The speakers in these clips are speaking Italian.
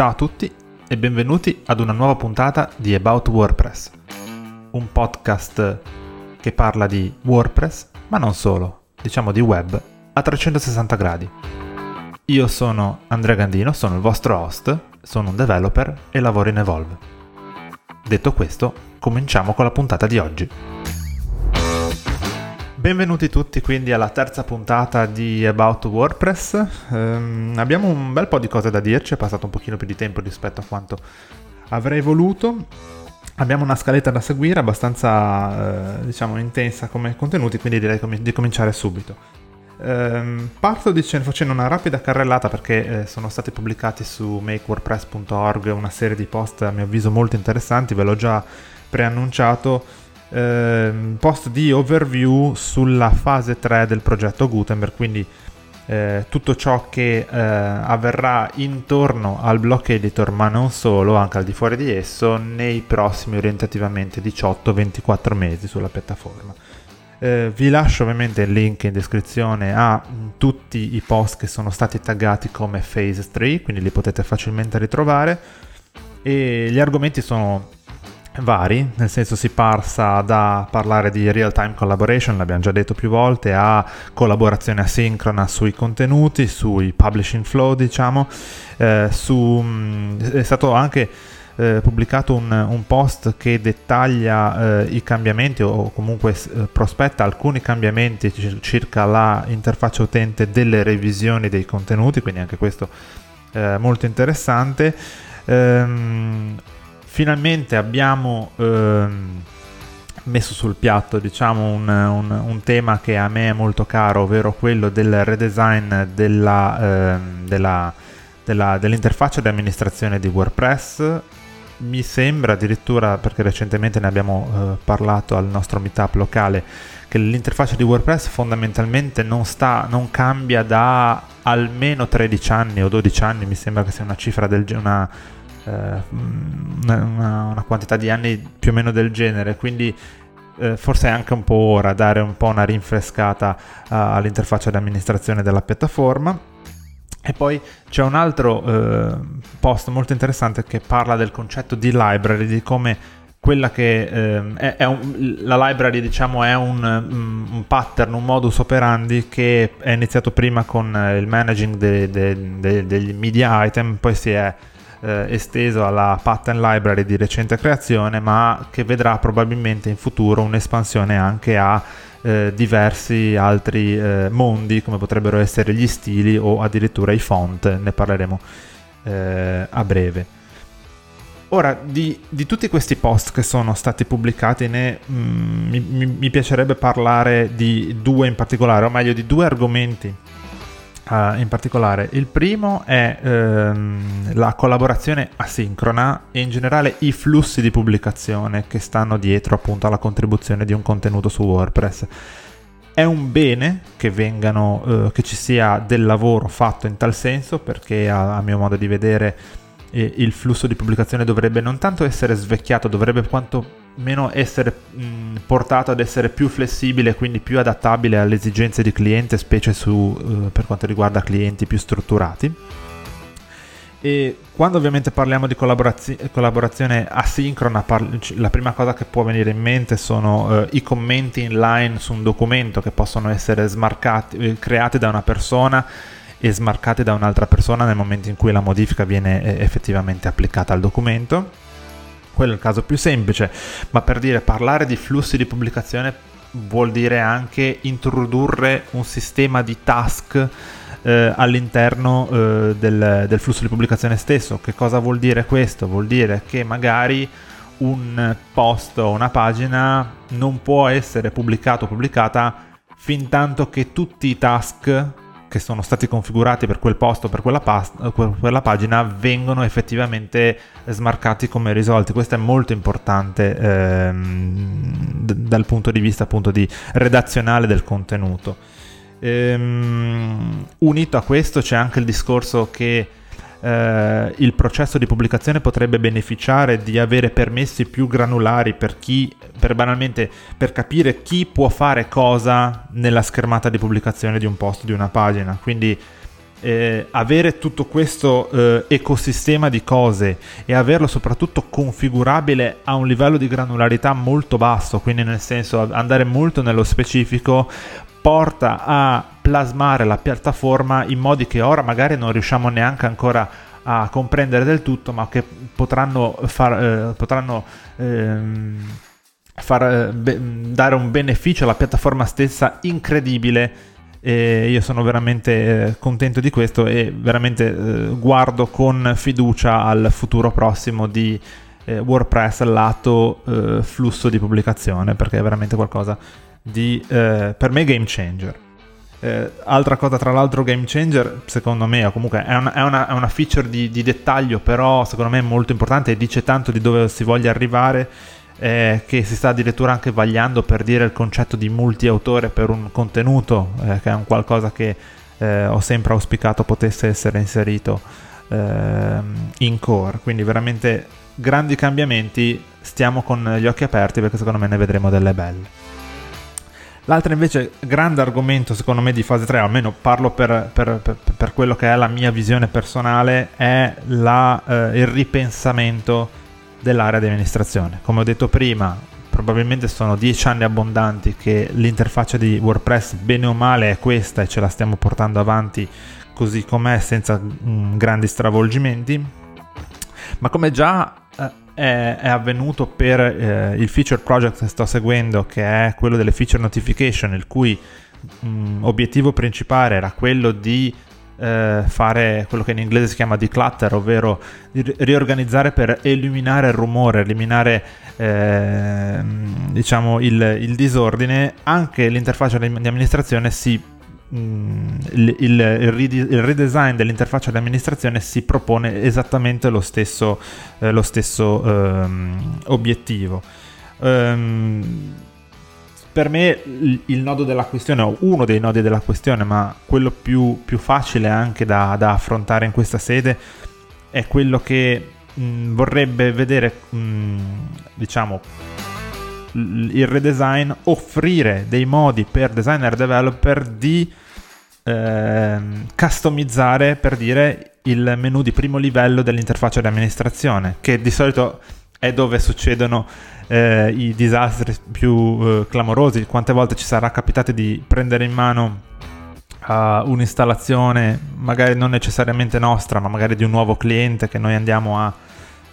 Ciao a tutti e benvenuti ad una nuova puntata di About WordPress, un podcast che parla di WordPress, ma non solo, diciamo di web a 360 gradi. Io sono Andrea Gandino, sono il vostro host, sono un developer e lavoro in Evolve. Detto questo, cominciamo con la puntata di oggi. Benvenuti tutti quindi alla terza puntata di About WordPress. Um, abbiamo un bel po' di cose da dirci, è passato un pochino più di tempo rispetto a quanto avrei voluto. Abbiamo una scaletta da seguire abbastanza eh, diciamo intensa come contenuti, quindi direi com- di cominciare subito. Um, parto dicendo, facendo una rapida carrellata perché eh, sono stati pubblicati su makewordpress.org una serie di post a mio avviso molto interessanti, ve l'ho già preannunciato eh, post di overview sulla fase 3 del progetto Gutenberg, quindi eh, tutto ciò che eh, avverrà intorno al block editor, ma non solo, anche al di fuori di esso, nei prossimi orientativamente 18-24 mesi sulla piattaforma. Eh, vi lascio ovviamente il link in descrizione a tutti i post che sono stati taggati come Phase 3, quindi li potete facilmente ritrovare. E gli argomenti sono vari, nel senso si passa da parlare di real time collaboration, l'abbiamo già detto più volte, a collaborazione asincrona sui contenuti, sui publishing flow, diciamo, eh, su, mm, è stato anche eh, pubblicato un, un, post che dettaglia eh, i cambiamenti o comunque eh, prospetta alcuni cambiamenti circa la interfaccia utente delle revisioni dei contenuti, quindi anche questo eh, molto interessante. Ehm, finalmente abbiamo ehm, messo sul piatto diciamo un, un, un, tema che a me è molto caro, ovvero quello del redesign della, ehm, della, della, dell'interfaccia di amministrazione di WordPress. Mi sembra addirittura, perché recentemente ne abbiamo eh, parlato al nostro meetup locale, che l'interfaccia di WordPress fondamentalmente non, sta, non cambia da almeno 13 anni o 12 anni, mi sembra che sia una cifra del genere una, una, quantità di anni più o meno del genere, quindi eh, forse è anche un po' ora dare un po' una rinfrescata uh, all'interfaccia di amministrazione della piattaforma. E poi c'è un altro eh, post molto interessante che parla del concetto di library, di come quella che eh, è, è un, la library diciamo è un, un, pattern, un modus operandi che è iniziato prima con il managing de, de, de, degli media item, poi si è eh, esteso alla pattern library di recente creazione, ma che vedrà probabilmente in futuro un'espansione anche a eh, diversi altri eh, mondi, come potrebbero essere gli stili o addirittura i font, ne parleremo eh, a breve. Ora, di, di, tutti questi post che sono stati pubblicati, ne, mm, mi, mi, piacerebbe parlare di due in particolare, o meglio di due argomenti uh, in particolare. Il primo è ehm, la collaborazione asincrona e in generale i flussi di pubblicazione che stanno dietro appunto alla contribuzione di un contenuto su WordPress. È un bene che, vengano, eh, che ci sia del lavoro fatto in tal senso perché a, a mio modo di vedere eh, il flusso di pubblicazione dovrebbe non tanto essere svecchiato, dovrebbe quanto meno essere mh, portato ad essere più flessibile, quindi più adattabile alle esigenze di cliente, specie su, uh, per quanto riguarda clienti più strutturati. E quando ovviamente parliamo di collaborazio- collaborazione asincrona, parli- la prima cosa che può venire in mente sono uh, i commenti inline su un documento che possono essere eh, creati da una persona e smarcati da un'altra persona nel momento in cui la modifica viene eh, effettivamente applicata al documento quello è il caso più semplice, ma per dire parlare di flussi di pubblicazione vuol dire anche introdurre un sistema di task eh, all'interno eh, del, del, flusso di pubblicazione stesso. Che cosa vuol dire questo? Vuol dire che magari un post o una pagina non può essere pubblicato o pubblicata fin tanto che tutti i task che sono stati configurati per quel posto, per quella, pas- quella pagina, vengono effettivamente smarcati come risolti. Questo è molto importante ehm, d- dal punto di vista appunto di redazionale del contenuto. Ehm, unito a questo c'è anche il discorso che eh, il processo di pubblicazione potrebbe beneficiare di avere permessi più granulari per chi, per banalmente, per capire chi può fare cosa nella schermata di pubblicazione di un post, di una pagina. Quindi eh, avere tutto questo eh, ecosistema di cose e averlo soprattutto configurabile a un livello di granularità molto basso, quindi nel senso andare molto nello specifico, porta a plasmare la piattaforma in modi che ora magari non riusciamo neanche ancora a comprendere del tutto, ma che potranno, far, eh, potranno ehm, far, eh, be- dare un beneficio alla piattaforma stessa incredibile e io sono veramente eh, contento di questo e veramente eh, guardo con fiducia al futuro prossimo di WordPress lato flusso di pubblicazione perché è veramente qualcosa di per me game changer. Eh, altra cosa, tra l'altro, game changer, secondo me, o comunque è una, è una, è una feature di, di, dettaglio, però secondo me è molto importante e dice tanto di dove si voglia arrivare eh, che si sta addirittura anche vagliando per dire il concetto di multi-autore per un contenuto, eh, che è un qualcosa che eh, ho sempre auspicato potesse essere inserito ehm, in core. Quindi veramente grandi cambiamenti, stiamo con gli occhi aperti perché secondo me ne vedremo delle belle. L'altro invece grande argomento secondo me di fase 3, almeno parlo per, per, per, per quello che è la mia visione personale, è la, eh, il ripensamento dell'area di amministrazione. Come ho detto prima, probabilmente sono dieci anni abbondanti che l'interfaccia di WordPress bene o male è questa e ce la stiamo portando avanti così com'è senza mh, mm, grandi stravolgimenti. Ma come già eh, è, è, avvenuto per eh, il feature project che sto seguendo, che è quello delle feature notification, il cui mh, mm, obiettivo principale era quello di eh, fare quello che in inglese si chiama declutter, ovvero riorganizzare per eliminare il rumore, eliminare eh, diciamo il, il, disordine, anche l'interfaccia di amministrazione si mm, il, il, il, redesign dell'interfaccia di amministrazione si propone esattamente lo stesso, eh, lo stesso ehm, obiettivo. Um, per me il, nodo della questione, o uno dei nodi della questione, ma quello più, più facile anche da, da, affrontare in questa sede, è quello che mh, vorrebbe vedere, mh, diciamo, il redesign offrire dei modi per designer developer di eh, customizzare, per dire, il menu di primo livello dell'interfaccia di amministrazione, che di solito è dove succedono eh, i disastri più eh, clamorosi. Quante volte ci sarà capitato di prendere in mano uh, un'installazione, magari non necessariamente nostra, ma magari di un nuovo cliente che noi andiamo a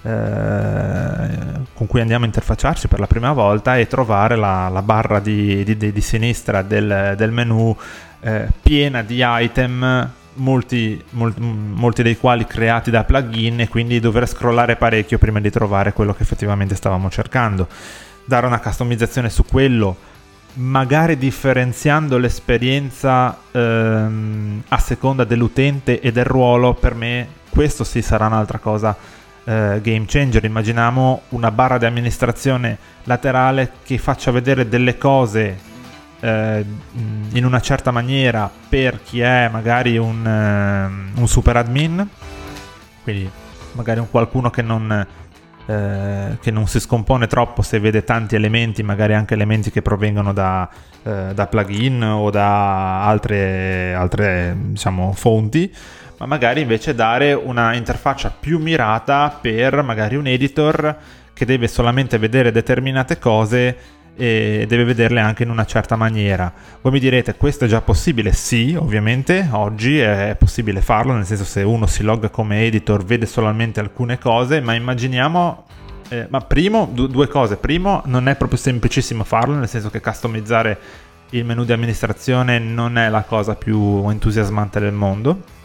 con cui andiamo a interfacciarci per la prima volta e trovare la, la barra di, di, di, sinistra del, del menu eh, piena di item molti, molti, molti, dei quali creati da plugin e quindi dover scrollare parecchio prima di trovare quello che effettivamente stavamo cercando. Dare una customizzazione su quello, magari differenziando l'esperienza ehm, a seconda dell'utente e del ruolo, per me questo sì sarà un'altra cosa eh, game changer. Immaginiamo una barra di amministrazione laterale che faccia vedere delle cose eh, in una certa maniera per chi è magari un, uh, un super admin, quindi magari un qualcuno che non, eh, che non si scompone troppo se vede tanti elementi, magari anche elementi che provengono da, eh, da plugin o da altre, altre diciamo, fonti, ma magari invece dare una interfaccia più mirata per magari un editor che deve solamente vedere determinate cose e deve vederle anche in una certa maniera. Voi mi direte, questo è già possibile? Sì, ovviamente, oggi è possibile farlo, nel senso se uno si logga come editor vede solamente alcune cose, ma immaginiamo... Eh, ma primo, du- due cose. Primo, non è proprio semplicissimo farlo, nel senso che customizzare il menu di amministrazione non è la cosa più entusiasmante del mondo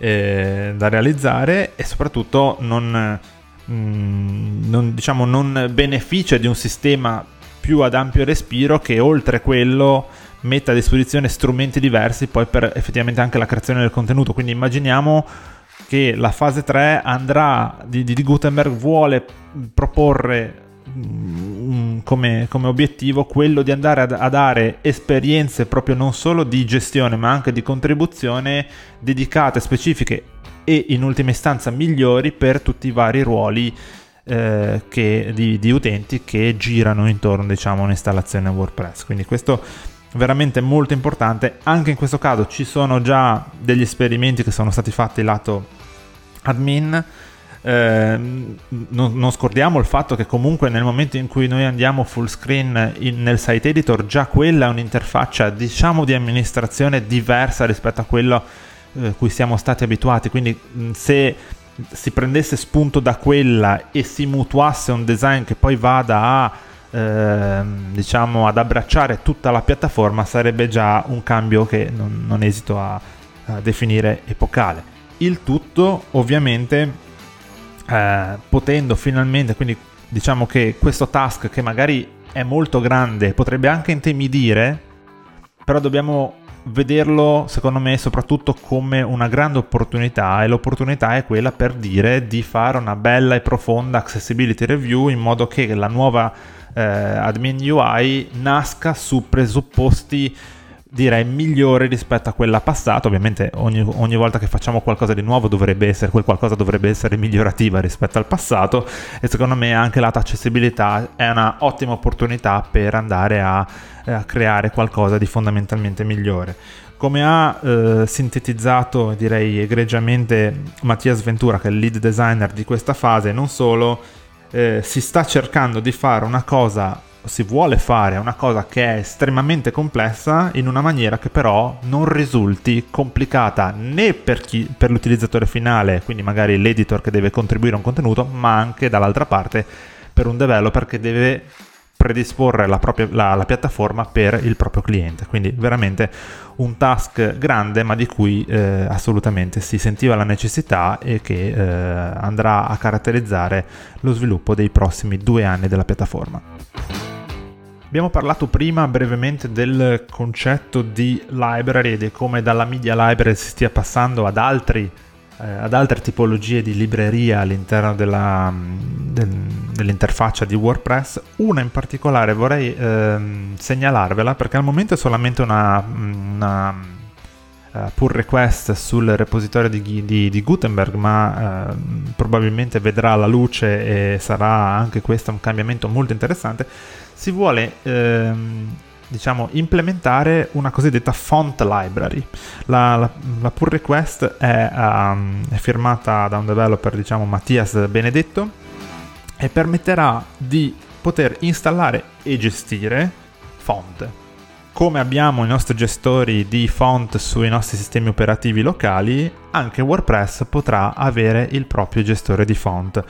eh, da realizzare e soprattutto non Mm, non, diciamo, non beneficia di un sistema più ad ampio respiro che oltre quello metta a disposizione strumenti diversi poi per effettivamente anche la creazione del contenuto. Quindi immaginiamo che la fase 3 andrà di, di Gutenberg vuole proporre come, come, obiettivo quello di andare a, dare esperienze proprio non solo di gestione ma anche di contribuzione dedicate, specifiche e in ultima istanza migliori per tutti i vari ruoli eh, che, di, di, utenti che girano intorno diciamo, un'installazione WordPress. Quindi questo veramente molto importante. Anche in questo caso ci sono già degli esperimenti che sono stati fatti lato admin. Eh, non, non, scordiamo il fatto che comunque nel momento in cui noi andiamo full screen in, nel site editor già quella è un'interfaccia diciamo di amministrazione diversa rispetto a quello eh, cui siamo stati abituati quindi se si prendesse spunto da quella e si mutuasse un design che poi vada a Ehm, diciamo ad abbracciare tutta la piattaforma sarebbe già un cambio che non, non esito a, a, definire epocale. Il tutto ovviamente eh, potendo finalmente, quindi diciamo che questo task che magari è molto grande potrebbe anche intimidire, però dobbiamo vederlo secondo me soprattutto come una grande opportunità e l'opportunità è quella per dire di fare una bella e profonda accessibility review in modo che la nuova eh, admin UI nasca su presupposti direi migliori rispetto a quella passata. Ovviamente ogni, ogni, volta che facciamo qualcosa di nuovo dovrebbe essere, quel qualcosa dovrebbe essere migliorativa rispetto al passato e secondo me anche lato accessibilità è una ottima opportunità per andare a, eh, a creare qualcosa di fondamentalmente migliore. Come ha eh, sintetizzato direi egregiamente Mattias Ventura, che è il lead designer di questa fase, non solo eh, si sta cercando di fare una cosa, si vuole fare una cosa che è estremamente complessa in una maniera che però non risulti complicata né per, chi, per l'utilizzatore finale, quindi magari l'editor che deve contribuire a un contenuto, ma anche dall'altra parte per un developer che deve predisporre la, propria, la, la, piattaforma per il proprio cliente. Quindi veramente un task grande ma di cui eh, assolutamente si sentiva la necessità e che eh, andrà a caratterizzare lo sviluppo dei prossimi due anni della piattaforma. Abbiamo parlato prima brevemente del concetto di library e di come dalla media library si stia passando ad altri eh, ad altre tipologie di libreria all'interno della, del, dell'interfaccia di WordPress. Una in particolare vorrei ehm, segnalarvela perché al momento è solamente una, una Uh, pull request sul repositorio di, di, di Gutenberg, ma uh, probabilmente vedrà la luce e sarà anche questo un cambiamento molto interessante. Si vuole uh, diciamo, implementare una cosiddetta font library. La, la, la pull request è, um, è, firmata da un developer, diciamo, Mattias Benedetto, e permetterà di poter installare e gestire font. Come abbiamo i nostri gestori di font sui nostri sistemi operativi locali, anche WordPress potrà avere il proprio gestore di font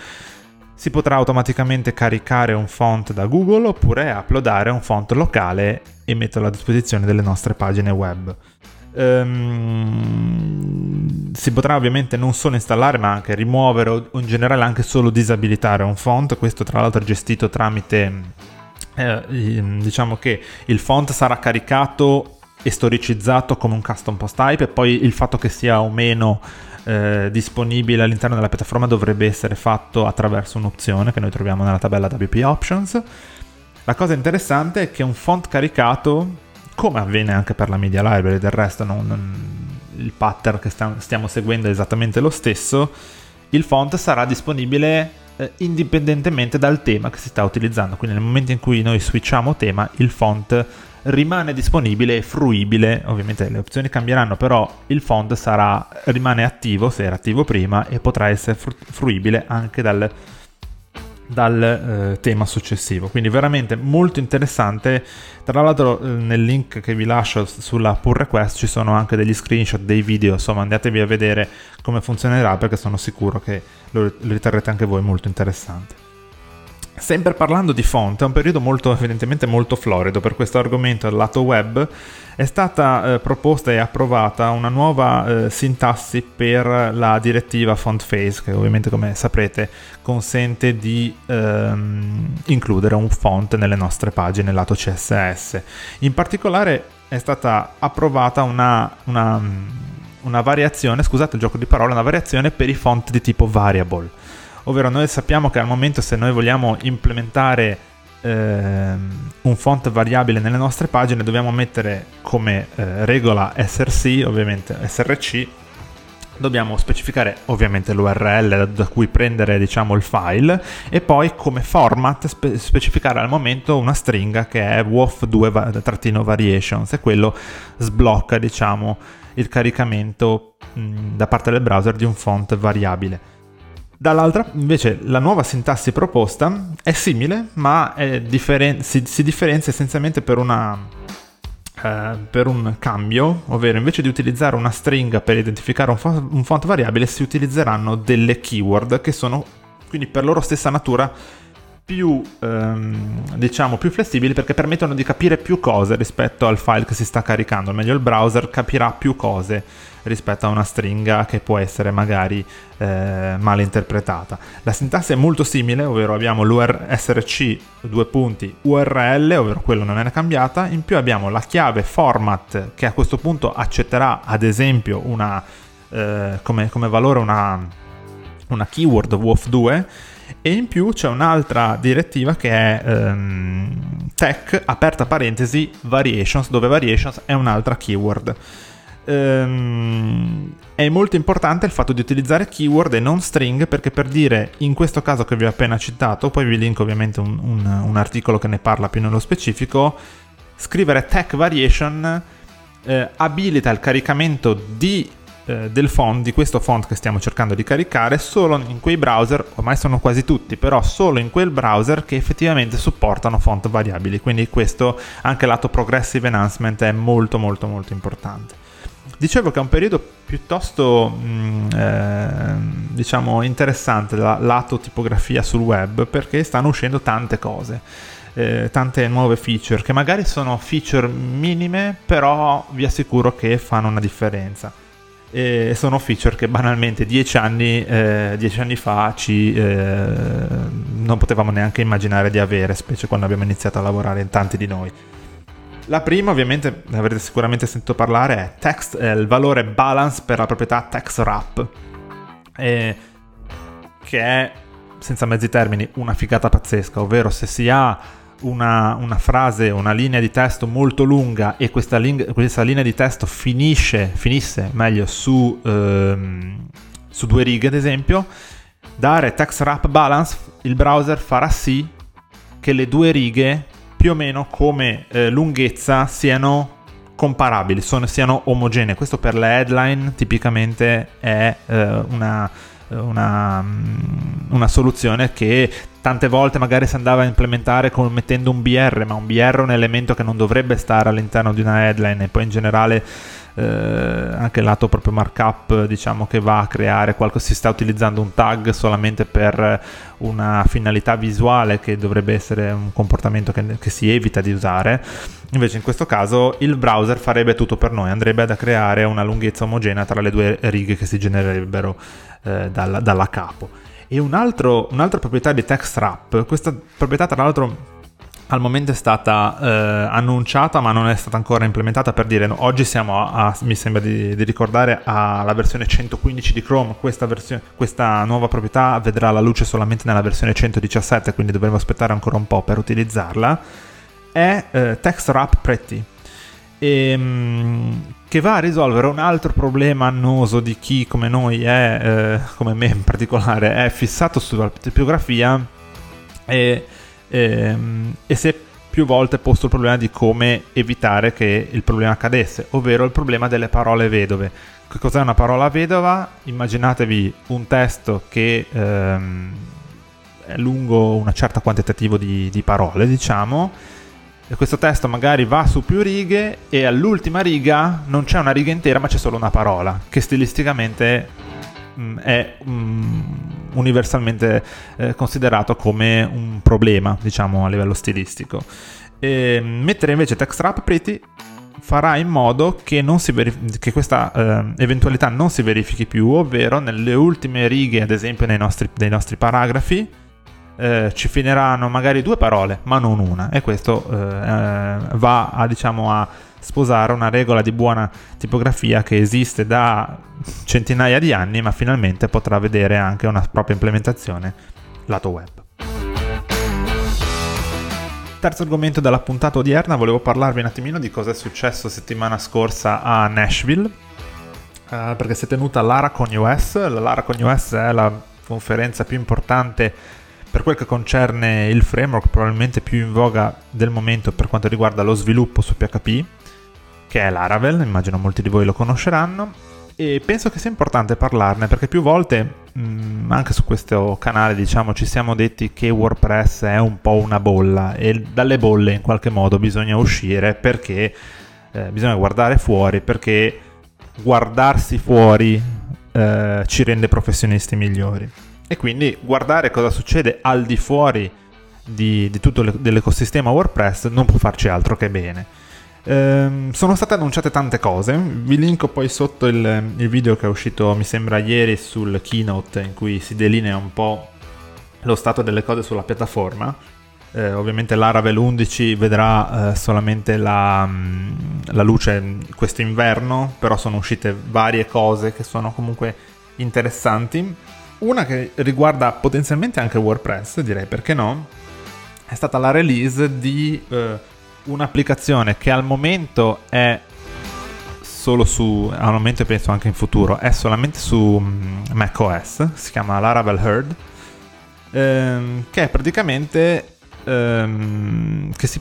si potrà automaticamente caricare un font da Google oppure uploadare un font locale e metterlo a disposizione delle nostre pagine web. Um, si potrà ovviamente non solo installare ma anche rimuovere o in generale anche solo disabilitare un font, questo tra l'altro è gestito tramite eh, diciamo che il font sarà caricato e storicizzato come un custom post type e poi il fatto che sia o meno eh, disponibile all'interno della piattaforma dovrebbe essere fatto attraverso un'opzione che noi troviamo nella tabella WP Options. La cosa interessante è che un font caricato, come avviene anche per la Media Library, del resto non, non, il pattern che stiamo seguendo è esattamente lo stesso, il font sarà disponibile eh, indipendentemente dal tema che si sta utilizzando. Quindi nel momento in cui noi switchiamo tema, il font rimane disponibile e fruibile. Ovviamente le opzioni cambieranno, però il font sarà, rimane attivo se era attivo prima e potrà essere fruibile anche dal, dal eh, tema successivo. Quindi veramente molto interessante. Tra l'altro eh, nel link che vi lascio sulla pull request ci sono anche degli screenshot, dei video, insomma andatevi a vedere come funzionerà perché sono sicuro che lo, riterrete anche voi molto interessante. Sempre parlando di font, è un periodo molto, evidentemente molto florido per questo argomento al lato web. È stata eh, proposta e approvata una nuova eh, sintassi per la direttiva Font Phase, che ovviamente, come saprete, consente di ehm, includere un font nelle nostre pagine lato CSS. In particolare è stata approvata una, una, una variazione, scusate il gioco di parole, una variazione per i font di tipo variable ovvero noi sappiamo che al momento se noi vogliamo implementare eh, un font variabile nelle nostre pagine dobbiamo mettere come eh, regola src, ovviamente src, dobbiamo specificare ovviamente l'URL da cui prendere diciamo il file e poi come format spe- specificare al momento una stringa che è wof2-variations e quello sblocca diciamo il caricamento mh, da parte del browser di un font variabile. Dall'altra invece la nuova sintassi proposta è simile ma è differen- si, si differenzia essenzialmente per una eh, per un cambio, ovvero invece di utilizzare una stringa per identificare un, fo- un font variabile, si utilizzeranno delle keyword che sono quindi per loro stessa natura più, ehm, diciamo, più flessibili perché permettono di capire più cose rispetto al file che si sta caricando, o meglio il browser capirà più cose rispetto a una stringa che può essere magari eh, mal interpretata. La sintassi è molto simile, ovvero abbiamo l'SRC due punti URL, ovvero quello non è cambiata, in più abbiamo la chiave format che a questo punto accetterà ad esempio una, eh, come, come, valore una, una keyword WOF2 e in più c'è un'altra direttiva che è ehm, tech aperta parentesi variations dove variations è un'altra keyword ehm, è molto importante il fatto di utilizzare keyword e non string perché per dire in questo caso che vi ho appena citato, poi vi linko ovviamente un, un, un articolo che ne parla più nello specifico, scrivere tech variation eh, abilita il caricamento di, eh, del font, di questo font che stiamo cercando di caricare solo in quei browser, ormai sono quasi tutti, però solo in quel browser che effettivamente supportano font variabili, quindi questo anche lato progressive enhancement è molto molto molto importante. Dicevo che è un periodo piuttosto, mh, mm, eh, diciamo, interessante da lato tipografia sul web perché stanno uscendo tante cose. Eh, tante nuove feature che magari sono feature minime però vi assicuro che fanno una differenza e sono feature che banalmente dieci anni, eh, dieci anni fa ci, eh, non potevamo neanche immaginare di avere specie quando abbiamo iniziato a lavorare in tanti di noi la prima, ovviamente, ne avrete sicuramente sentito parlare, è, text, è il valore balance per la proprietà text wrap, e, che è, senza mezzi termini, una figata pazzesca, ovvero se si ha una, una, frase, una linea di testo molto lunga e questa, ling- questa linea di testo finisce, finisse meglio su, ehm, su due righe ad esempio, dare text wrap balance, il browser farà sì che le due righe più o meno come eh, lunghezza siano comparabili, sono, siano omogenee. Questo per le headline tipicamente è eh, una, una, mm, una, soluzione che tante volte magari si andava a implementare con, mettendo un BR, ma un BR è un elemento che non dovrebbe stare all'interno di una headline e poi in generale eh, anche il lato proprio markup diciamo che va a creare qualcosa si sta utilizzando un tag solamente per una finalità visuale che dovrebbe essere un comportamento che, che si evita di usare. Invece in questo caso il browser farebbe tutto per noi andrebbe ad creare una lunghezza omogenea tra le due righe che si genererebbero eh, dalla, dalla capo. E un altro, un'altra proprietà di text wrap questa proprietà tra l'altro al momento è stata eh, annunciata ma non è stata ancora implementata per dire no, oggi siamo a, a, mi sembra di, di, ricordare alla versione 115 di Chrome. Questa, versione, questa nuova proprietà vedrà la luce solamente nella versione 117 quindi dovremo aspettare ancora un po' per utilizzarla. È eh, Text Wrap Pretty. E, ehm, che va a risolvere un altro problema annoso di chi come noi è eh, come me in particolare è fissato sulla tipografia e ehm, e si è più volte posto il problema di come evitare che il problema accadesse, ovvero il problema delle parole vedove. Che cos'è una parola vedova? Immaginatevi un testo che ehm, è lungo un certo quantitativo di, di parole, diciamo, e questo testo magari va su più righe e all'ultima riga non c'è una riga intera ma c'è solo una parola, che stilisticamente mh, mm, è... Mh, mm, universalmente eh, considerato come un problema, diciamo, a livello stilistico. E mettere invece text wrap pretty farà in modo che, verif- che questa eh, eventualità non si verifichi più, ovvero nelle ultime righe, ad esempio nei nostri, dei nostri paragrafi, eh, ci finiranno magari due parole, ma non una, e questo eh, eh va a, diciamo, a sposare una regola di buona tipografia che esiste da centinaia di anni, ma finalmente potrà vedere anche una propria implementazione lato web. Terzo argomento della puntata odierna, volevo parlarvi un attimino di cosa è successo settimana scorsa a Nashville. uh, perché si è tenuta l'Aracon US. La L'Aracon US è la conferenza più importante per quel che concerne il framework, probabilmente più in voga del momento per quanto riguarda lo sviluppo su PHP, che è Laravel, immagino molti di voi lo conosceranno e penso che sia importante parlarne perché più volte mh, mm, anche su questo canale diciamo ci siamo detti che WordPress è un po' una bolla e dalle bolle in qualche modo bisogna uscire perché eh, bisogna guardare fuori perché guardarsi fuori eh, ci rende professionisti migliori. E quindi guardare cosa succede al di fuori di, di tutto l'ecosistema WordPress non può farci altro che bene Ehm, sono state annunciate tante cose, vi linko poi sotto il, il, video che è uscito mi sembra ieri sul keynote in cui si delinea un po' lo stato delle cose sulla piattaforma. Eh, ovviamente l'Aravel 11 vedrà eh, solamente la, mm, la luce quest'inverno, però sono uscite varie cose che sono comunque interessanti. Una che riguarda potenzialmente anche WordPress, direi perché no, è stata la release di... Eh, un'applicazione che al momento è solo su, al momento penso anche in futuro, è solamente su mm, macOS, si chiama Laravel Herd, ehm, che è praticamente ehm, che si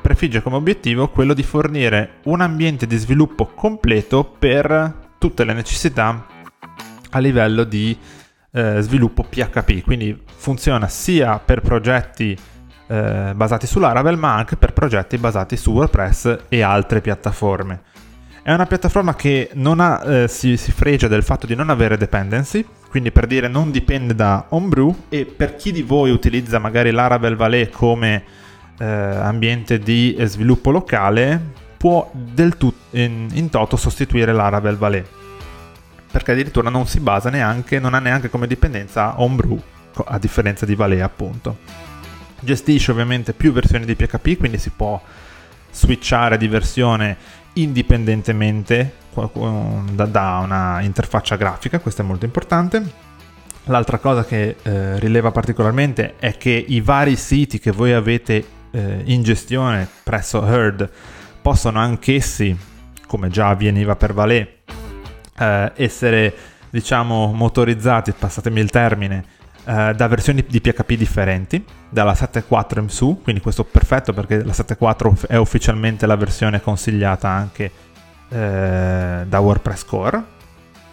prefigge come obiettivo quello di fornire un ambiente di sviluppo completo per tutte le necessità a livello di eh, sviluppo PHP, quindi funziona sia per progetti eh, basati su Laravel, ma anche per progetti basati su WordPress e altre piattaforme. È una piattaforma che ha, eh, si, si, fregia del fatto di non avere dependency, quindi per dire non dipende da Homebrew e per chi di voi utilizza magari Laravel Valet come eh, ambiente di sviluppo locale, può del tutto in, in toto sostituire Laravel Valet perché addirittura non si basa neanche, non ha neanche come dipendenza Homebrew, a differenza di Valet appunto. Gestisce ovviamente più versioni di PHP, quindi si può switchare di versione indipendentemente da, una interfaccia grafica, questo è molto importante. L'altra cosa che eh, rileva particolarmente è che i vari siti che voi avete eh, in gestione presso Herd possono anch'essi, come già avveniva per Valet, eh, essere diciamo motorizzati, passatemi il termine, eh, da versioni di PHP differenti, dalla 7.4 in su, quindi questo perfetto perché la 7.4 è ufficialmente la versione consigliata anche eh, da WordPress Core.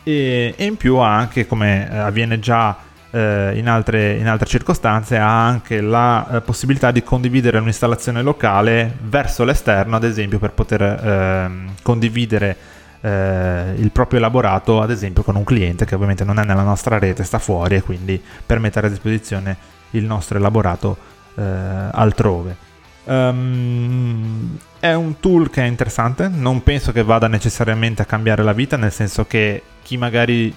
E, e, in più ha anche, come eh, avviene già eh, in altre, in, altre, circostanze, ha anche la eh, possibilità di condividere un'installazione locale verso l'esterno, ad esempio per poter ehm, condividere eh, il proprio elaborato, ad esempio con un cliente che ovviamente non è nella nostra rete, sta fuori e quindi per mettere a disposizione il nostro elaborato eh, altrove. Um, è un tool che è interessante, non penso che vada necessariamente a cambiare la vita, nel senso che chi magari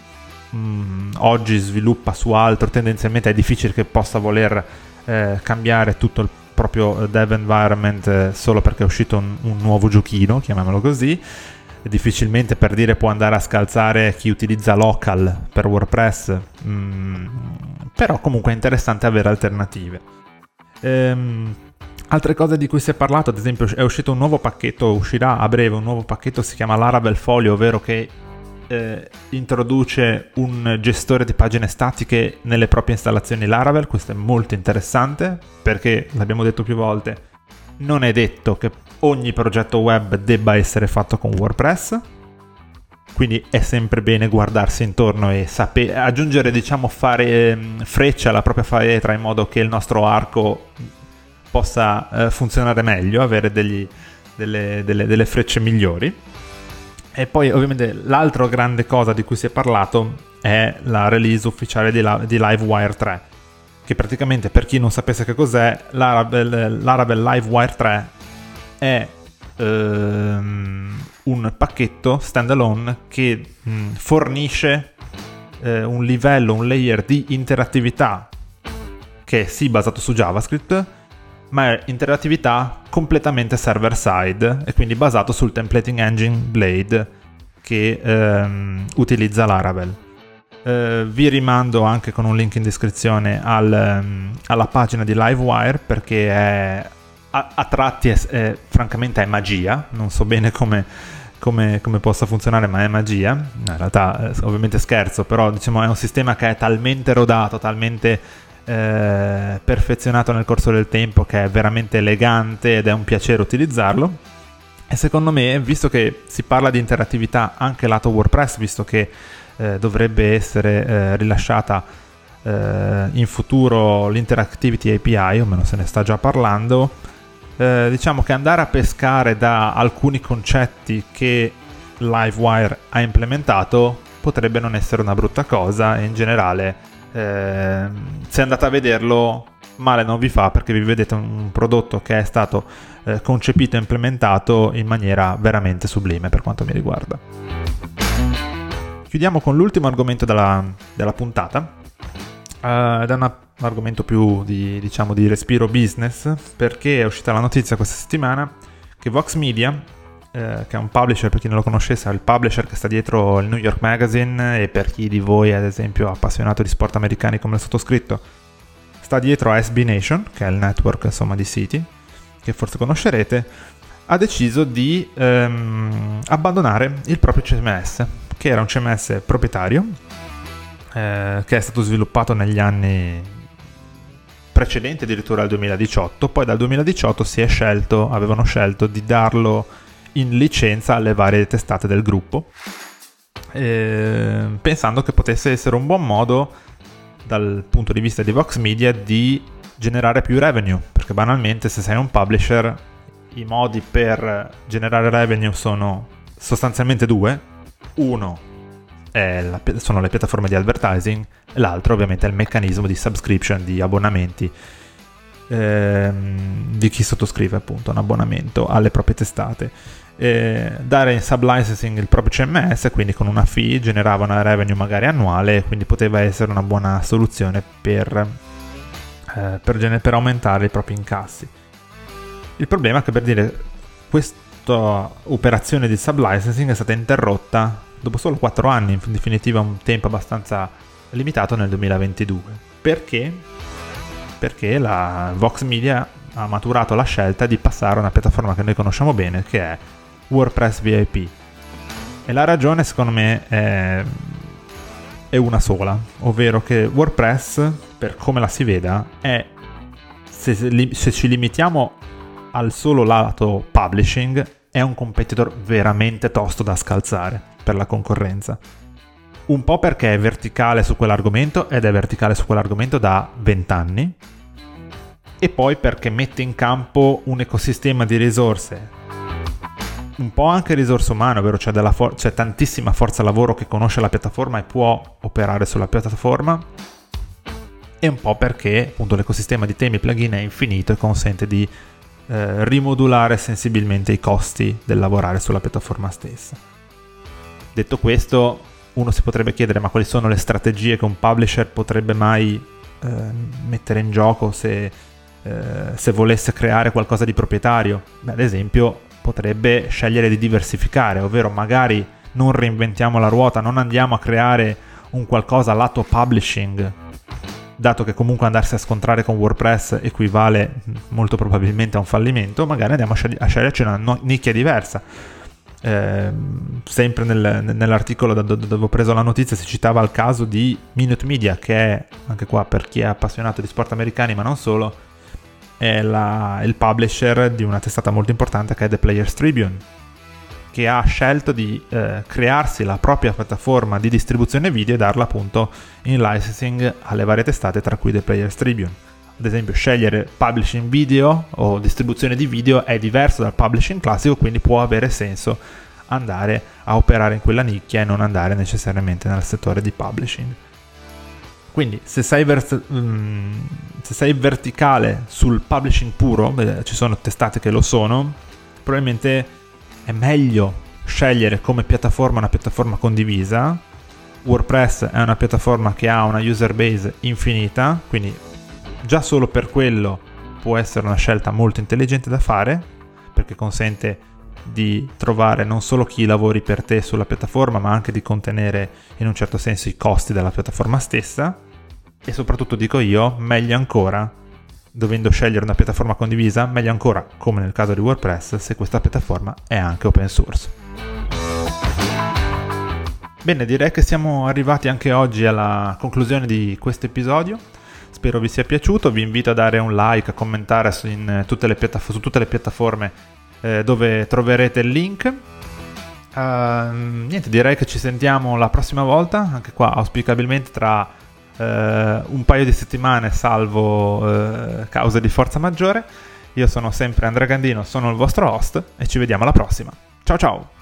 mh, mm, oggi sviluppa su altro tendenzialmente è difficile che possa voler eh, cambiare tutto il proprio dev environment eh, solo perché è uscito un, un nuovo giochino, chiamiamolo così difficilmente per dire può andare a scalzare chi utilizza local per WordPress, mm, però comunque è interessante avere alternative. Ehm, altre cose di cui si è parlato, ad esempio è uscito un nuovo pacchetto, uscirà a breve un nuovo pacchetto, si chiama Laravel Folio, ovvero che eh, introduce un gestore di pagine statiche nelle proprie installazioni Laravel, questo è molto interessante perché l'abbiamo detto più volte, non è detto che ogni progetto web debba essere fatto con WordPress. Quindi è sempre bene guardarsi intorno e sapere, aggiungere, diciamo, fare mm, freccia alla propria faetra in modo che il nostro arco possa eh, funzionare meglio, avere degli, delle, delle, delle frecce migliori. E poi ovviamente l'altra grande cosa di cui si è parlato è la release ufficiale di, la, di Livewire 3, che praticamente per chi non sapesse che cos'è, Laravel, Laravel Livewire 3 è ehm, un pacchetto standalone che mh, fornisce eh, un livello, un layer di interattività che è sì basato su JavaScript, ma è interattività completamente server side e quindi basato sul templating engine Blade che ehm, utilizza Laravel. Uh, vi rimando anche con un link in descrizione al, um, alla pagina di Livewire perché è a, a tratti è, è, francamente è magia, non so bene come, come, come, possa funzionare, ma è magia. In realtà, eh, ovviamente scherzo, però diciamo è un sistema che è talmente rodato, talmente eh, perfezionato nel corso del tempo che è veramente elegante ed è un piacere utilizzarlo. E secondo me, visto che si parla di interattività anche lato WordPress, visto che eh, dovrebbe essere eh, rilasciata eh, in futuro l'Interactivity API, o meno se ne sta già parlando, eh, diciamo che andare a pescare da alcuni concetti che Livewire ha implementato potrebbe non essere una brutta cosa e in generale eh, se andate a vederlo male non vi fa perché vi vedete un prodotto che è stato eh, concepito e implementato in maniera veramente sublime per quanto mi riguarda. Chiudiamo con l'ultimo argomento della, della puntata. Uh, ed è un argomento più di, diciamo, di respiro business, perché è uscita la notizia questa settimana che Vox Media, eh, che è un publisher, per chi non lo conoscesse, è il publisher che sta dietro il New York Magazine e per chi di voi, ad esempio, appassionato di sport americani come il sottoscritto, sta dietro a SB Nation, che è il network insomma di siti, che forse conoscerete, ha deciso di ehm, abbandonare il proprio CMS, che era un CMS proprietario, eh, che è stato sviluppato negli anni precedente addirittura al 2018, poi dal 2018 si è scelto, avevano scelto di darlo in licenza alle varie testate del gruppo, eh, pensando che potesse essere un buon modo dal punto di vista di Vox Media di generare più revenue, perché banalmente se sei un publisher i modi per generare revenue sono sostanzialmente due. Uno la, sono le piattaforme di advertising, l'altro ovviamente è il meccanismo di subscription, di abbonamenti ehm, di chi sottoscrive appunto un abbonamento alle proprie testate. Eh, dare in sublicensing il proprio CMS, quindi con una fee generava una revenue magari annuale, quindi poteva essere una buona soluzione per, eh, per, per aumentare i propri incassi. Il problema è che per dire questa operazione di sublicensing è stata interrotta dopo solo 4 anni, in definitiva un tempo abbastanza limitato nel 2022. Perché? Perché la Vox Media ha maturato la scelta di passare a una piattaforma che noi conosciamo bene, che è WordPress VIP. E la ragione, secondo me, è, è una sola, ovvero che WordPress, per come la si veda, è, se, se ci limitiamo al solo lato publishing, è un competitor veramente tosto da scalzare per la concorrenza. Un po' perché è verticale su quell'argomento ed è verticale su quell'argomento da 20 anni, e poi perché mette in campo un ecosistema di risorse, un po' anche risorse umane, ovvero c'è, for- c'è tantissima forza lavoro che conosce la piattaforma e può operare sulla piattaforma, e un po' perché appunto l'ecosistema di temi e plugin è infinito e consente di eh, rimodulare sensibilmente i costi del lavorare sulla piattaforma stessa. Detto questo, uno si potrebbe chiedere ma quali sono le strategie che un publisher potrebbe mai eh, mettere in gioco se, eh, se, volesse creare qualcosa di proprietario? Beh, ad esempio potrebbe scegliere di diversificare, ovvero magari non reinventiamo la ruota, non andiamo a creare un qualcosa lato publishing, dato che comunque andarsi a scontrare con WordPress equivale molto probabilmente a un fallimento, magari andiamo a, scegli- a sceglierci una nicchia diversa. Eh, sempre nel, nell'articolo da dove ho preso la notizia si citava il caso di Minute Media che è anche qua per chi è appassionato di sport americani ma non solo è la, il publisher di una testata molto importante che è The Players Tribune che ha scelto di eh, crearsi la propria piattaforma di distribuzione video e darla appunto in licensing alle varie testate tra cui The Players Tribune ad esempio scegliere publishing video o distribuzione di video è diverso dal publishing classico, quindi può avere senso andare a operare in quella nicchia e non andare necessariamente nel settore di publishing. Quindi se sei, vers- mm, se sei verticale sul publishing puro, ci sono testate che lo sono, probabilmente è meglio scegliere come piattaforma una piattaforma condivisa. WordPress è una piattaforma che ha una user base infinita, quindi Già solo per quello può essere una scelta molto intelligente da fare, perché consente di trovare non solo chi lavori per te sulla piattaforma, ma anche di contenere in un certo senso i costi della piattaforma stessa. E soprattutto dico io, meglio ancora, dovendo scegliere una piattaforma condivisa, meglio ancora, come nel caso di WordPress, se questa piattaforma è anche open source. Bene, direi che siamo arrivati anche oggi alla conclusione di questo episodio. Spero vi sia piaciuto, vi invito a dare un like, a commentare su, tutte, le piattaf- su tutte le piattaforme eh, dove troverete il link. Uh, niente, direi che ci sentiamo la prossima volta, anche qua auspicabilmente tra un paio di settimane, salvo uh, cause di forza maggiore. Io sono sempre Andrea Gandino, sono il vostro host e ci vediamo alla prossima. Ciao ciao!